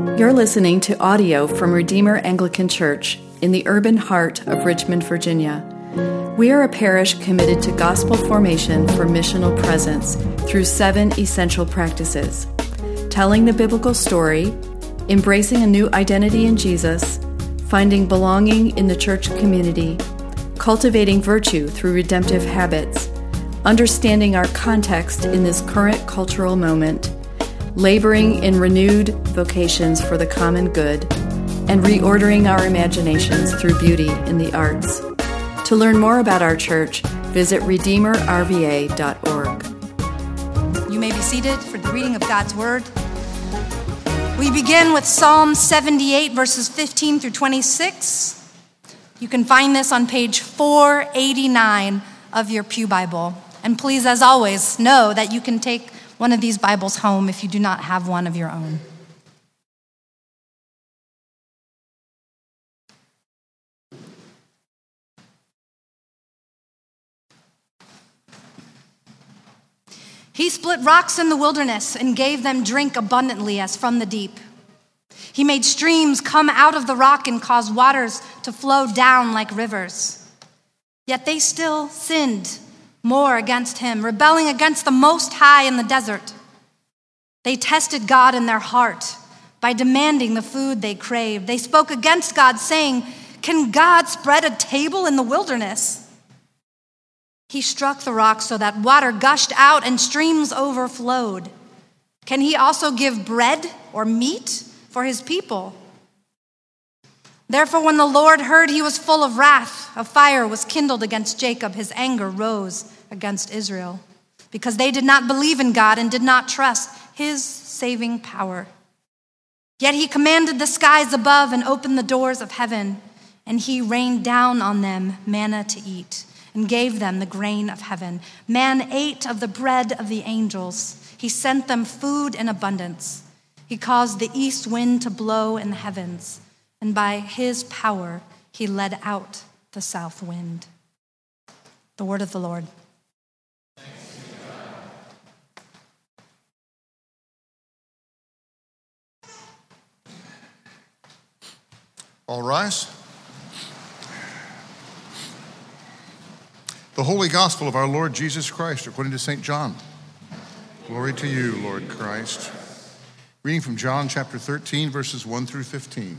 You're listening to audio from Redeemer Anglican Church in the urban heart of Richmond, Virginia. We are a parish committed to gospel formation for missional presence through seven essential practices telling the biblical story, embracing a new identity in Jesus, finding belonging in the church community, cultivating virtue through redemptive habits, understanding our context in this current cultural moment laboring in renewed vocations for the common good, and reordering our imaginations through beauty in the arts. To learn more about our church, visit redeemerrva.org. You may be seated for the reading of God's Word. We begin with Psalm 78, verses 15 through 26. You can find this on page 489 of your Pew Bible. And please, as always, know that you can take one of these Bibles home if you do not have one of your own. He split rocks in the wilderness and gave them drink abundantly as from the deep. He made streams come out of the rock and caused waters to flow down like rivers. Yet they still sinned more against him, rebelling against the Most High in the desert. They tested God in their heart by demanding the food they craved. They spoke against God, saying, Can God spread a table in the wilderness? He struck the rock so that water gushed out and streams overflowed. Can he also give bread or meat for his people? Therefore, when the Lord heard he was full of wrath, a fire was kindled against Jacob. His anger rose against Israel because they did not believe in God and did not trust his saving power. Yet he commanded the skies above and opened the doors of heaven, and he rained down on them manna to eat and gave them the grain of heaven. Man ate of the bread of the angels. He sent them food in abundance. He caused the east wind to blow in the heavens and by his power he led out the south wind. The word of the Lord. All rise. The Holy Gospel of our Lord Jesus Christ according to St. John. Glory to you, Lord Christ. Reading from John chapter 13, verses 1 through 15.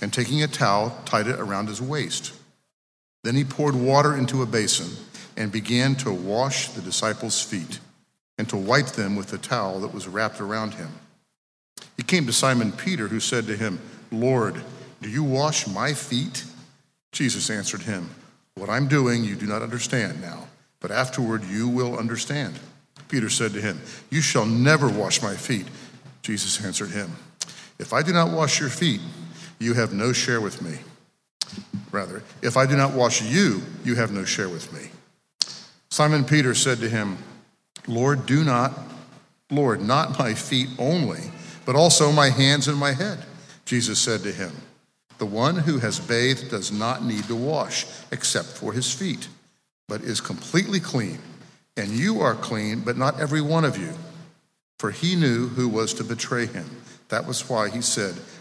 and taking a towel, tied it around his waist. Then he poured water into a basin and began to wash the disciples' feet and to wipe them with the towel that was wrapped around him. He came to Simon Peter, who said to him, Lord, do you wash my feet? Jesus answered him, What I'm doing you do not understand now, but afterward you will understand. Peter said to him, You shall never wash my feet. Jesus answered him, If I do not wash your feet, you have no share with me. Rather, if I do not wash you, you have no share with me. Simon Peter said to him, Lord, do not, Lord, not my feet only, but also my hands and my head. Jesus said to him, The one who has bathed does not need to wash except for his feet, but is completely clean. And you are clean, but not every one of you. For he knew who was to betray him. That was why he said,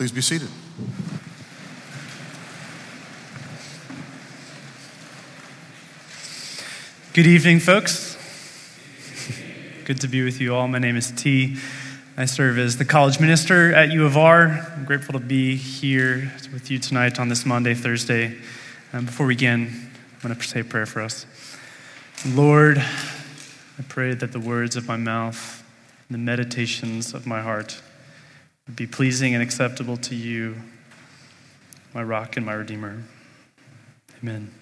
Please be seated. Good evening, folks. Good to be with you all. My name is T. I serve as the college minister at U of R. I'm grateful to be here with you tonight on this Maundy Thursday. And before we begin, I'm going to say a prayer for us. Lord, I pray that the words of my mouth and the meditations of my heart be pleasing and acceptable to you, my rock and my redeemer. Amen.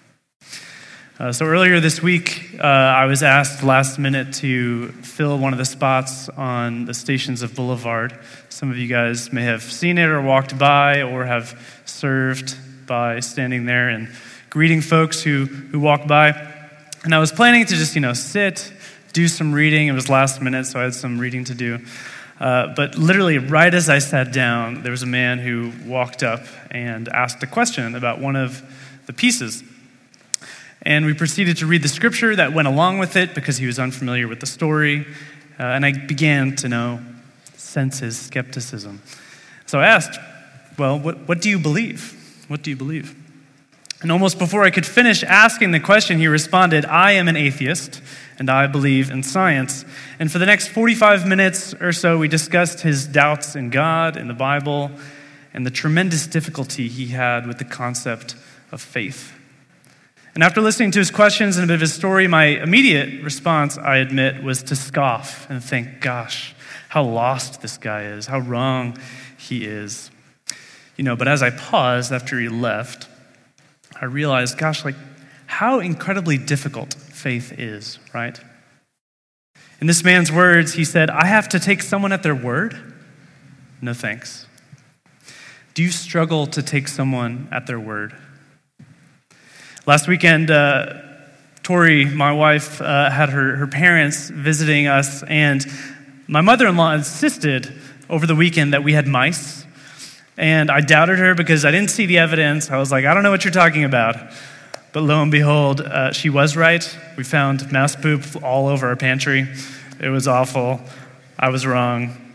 Uh, so earlier this week, uh, I was asked last minute to fill one of the spots on the stations of Boulevard. Some of you guys may have seen it or walked by or have served by standing there and greeting folks who, who walk by. And I was planning to just, you know, sit, do some reading. It was last minute, so I had some reading to do. Uh, but literally, right as I sat down, there was a man who walked up and asked a question about one of the pieces. And we proceeded to read the scripture that went along with it because he was unfamiliar with the story. Uh, and I began to know, sense his skepticism. So I asked, Well, what, what do you believe? What do you believe? And almost before I could finish asking the question, he responded, I am an atheist and I believe in science. And for the next 45 minutes or so, we discussed his doubts in God, in the Bible, and the tremendous difficulty he had with the concept of faith. And after listening to his questions and a bit of his story, my immediate response, I admit, was to scoff and think, gosh, how lost this guy is, how wrong he is. You know, but as I paused after he left, I realized, gosh, like how incredibly difficult faith is, right? In this man's words, he said, I have to take someone at their word? No thanks. Do you struggle to take someone at their word? Last weekend, uh, Tori, my wife, uh, had her, her parents visiting us, and my mother in law insisted over the weekend that we had mice. And I doubted her because I didn't see the evidence. I was like, I don't know what you're talking about. But lo and behold, uh, she was right. We found mouse poop all over our pantry. It was awful. I was wrong.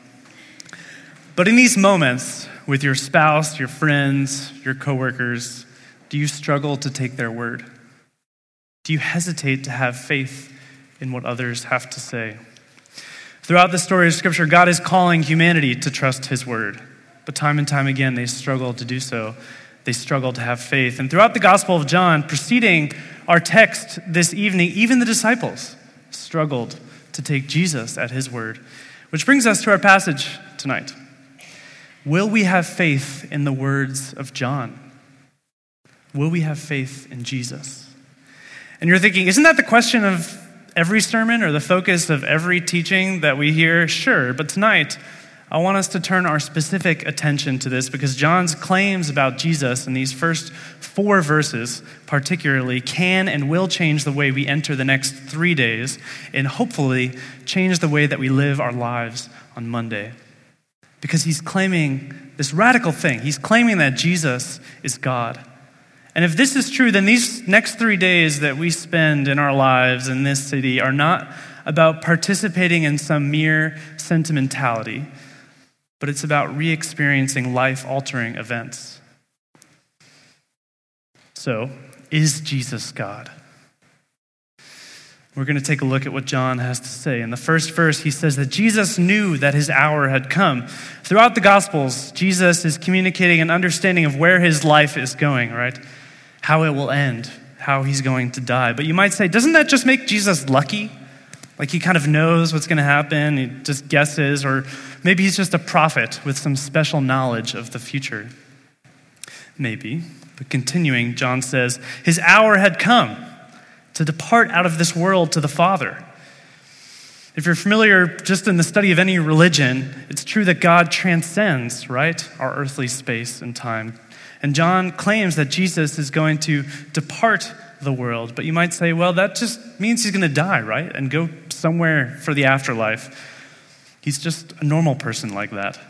But in these moments, with your spouse, your friends, your coworkers, do you struggle to take their word? Do you hesitate to have faith in what others have to say? Throughout the story of Scripture, God is calling humanity to trust His word. But time and time again, they struggle to do so. They struggle to have faith. And throughout the Gospel of John, preceding our text this evening, even the disciples struggled to take Jesus at His word. Which brings us to our passage tonight. Will we have faith in the words of John? Will we have faith in Jesus? And you're thinking, isn't that the question of every sermon or the focus of every teaching that we hear? Sure, but tonight, I want us to turn our specific attention to this because John's claims about Jesus in these first four verses, particularly, can and will change the way we enter the next three days and hopefully change the way that we live our lives on Monday. Because he's claiming this radical thing. He's claiming that Jesus is God. And if this is true, then these next three days that we spend in our lives in this city are not about participating in some mere sentimentality, but it's about re experiencing life altering events. So, is Jesus God? We're going to take a look at what John has to say. In the first verse, he says that Jesus knew that his hour had come. Throughout the Gospels, Jesus is communicating an understanding of where his life is going, right? how it will end, how he's going to die. But you might say, doesn't that just make Jesus lucky? Like he kind of knows what's going to happen, he just guesses, or maybe he's just a prophet with some special knowledge of the future. Maybe. But continuing, John says, His hour had come to depart out of this world to the Father. If you're familiar just in the study of any religion, it's true that God transcends, right, our earthly space and time. And John claims that Jesus is going to depart the world. But you might say, well, that just means he's going to die, right? And go somewhere for the afterlife. He's just a normal person like that.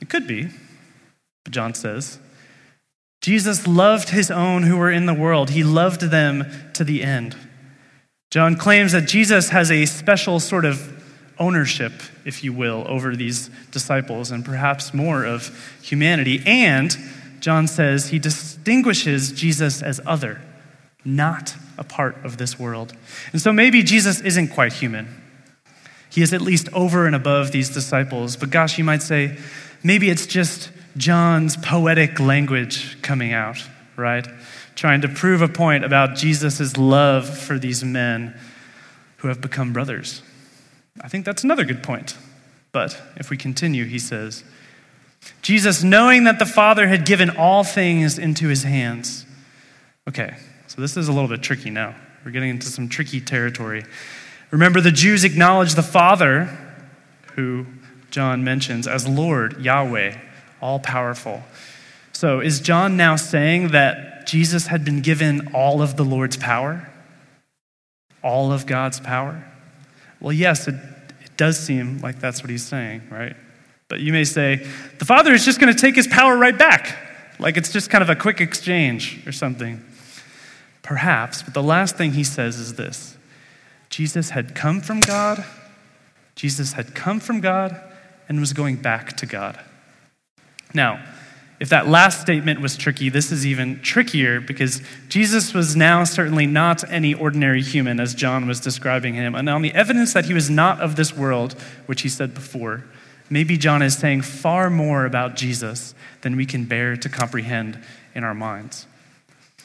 It could be, but John says. Jesus loved his own who were in the world, he loved them to the end. John claims that Jesus has a special sort of ownership, if you will, over these disciples and perhaps more of humanity. And John says he distinguishes Jesus as other, not a part of this world. And so maybe Jesus isn't quite human. He is at least over and above these disciples. But gosh, you might say, maybe it's just John's poetic language coming out, right? Trying to prove a point about Jesus' love for these men who have become brothers. I think that's another good point. But if we continue, he says, Jesus, knowing that the Father had given all things into his hands. Okay, so this is a little bit tricky now. We're getting into some tricky territory. Remember, the Jews acknowledge the Father, who John mentions, as Lord, Yahweh, all powerful. So is John now saying that Jesus had been given all of the Lord's power? All of God's power? Well, yes, it, it does seem like that's what he's saying, right? But you may say, the Father is just going to take his power right back, like it's just kind of a quick exchange or something. Perhaps, but the last thing he says is this Jesus had come from God, Jesus had come from God and was going back to God. Now, if that last statement was tricky, this is even trickier because Jesus was now certainly not any ordinary human as John was describing him. And on the evidence that he was not of this world, which he said before, maybe John is saying far more about Jesus than we can bear to comprehend in our minds.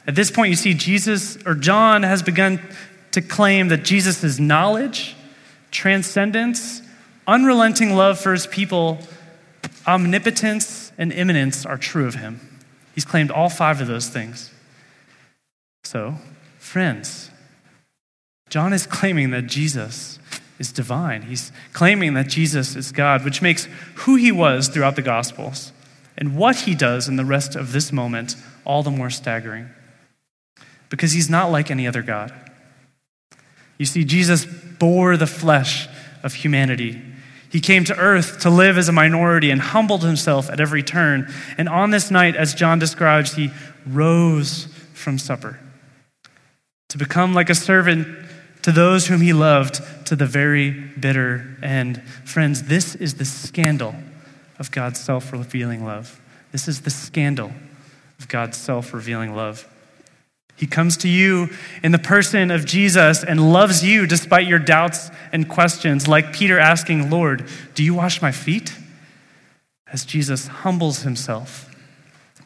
At this point, you see, Jesus, or John, has begun to claim that Jesus' knowledge, transcendence, unrelenting love for his people, omnipotence, and immanence are true of him. He's claimed all five of those things. So, friends, John is claiming that Jesus is divine. He's claiming that Jesus is God, which makes who he was throughout the Gospels and what he does in the rest of this moment all the more staggering. Because he's not like any other God. You see, Jesus bore the flesh of humanity. He came to earth to live as a minority and humbled himself at every turn. And on this night, as John describes, he rose from supper to become like a servant to those whom he loved to the very bitter end. Friends, this is the scandal of God's self revealing love. This is the scandal of God's self revealing love. He comes to you in the person of Jesus and loves you despite your doubts and questions, like Peter asking, Lord, do you wash my feet? As Jesus humbles himself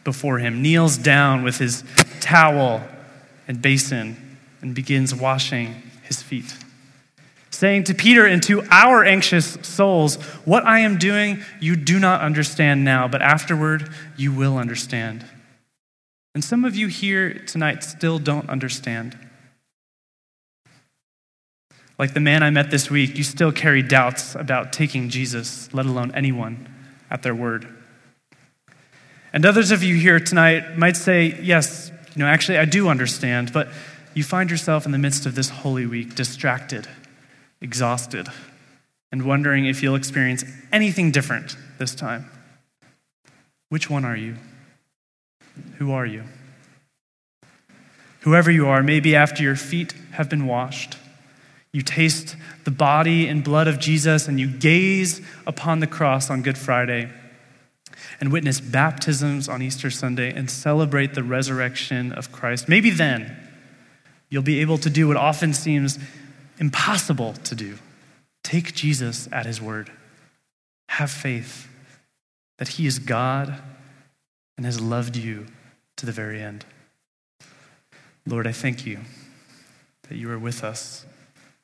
before him, kneels down with his towel and basin, and begins washing his feet. Saying to Peter and to our anxious souls, What I am doing, you do not understand now, but afterward you will understand. And some of you here tonight still don't understand. Like the man I met this week, you still carry doubts about taking Jesus, let alone anyone, at their word. And others of you here tonight might say, Yes, you know, actually, I do understand, but you find yourself in the midst of this Holy Week distracted, exhausted, and wondering if you'll experience anything different this time. Which one are you? Who are you? Whoever you are, maybe after your feet have been washed, you taste the body and blood of Jesus and you gaze upon the cross on Good Friday and witness baptisms on Easter Sunday and celebrate the resurrection of Christ. Maybe then You'll be able to do what often seems impossible to do take Jesus at his word. Have faith that he is God and has loved you to the very end. Lord, I thank you that you are with us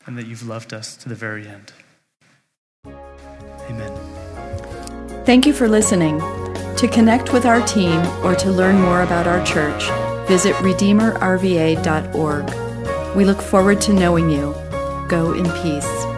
and that you've loved us to the very end. Amen. Thank you for listening. To connect with our team or to learn more about our church, visit redeemerrva.org. We look forward to knowing you. Go in peace.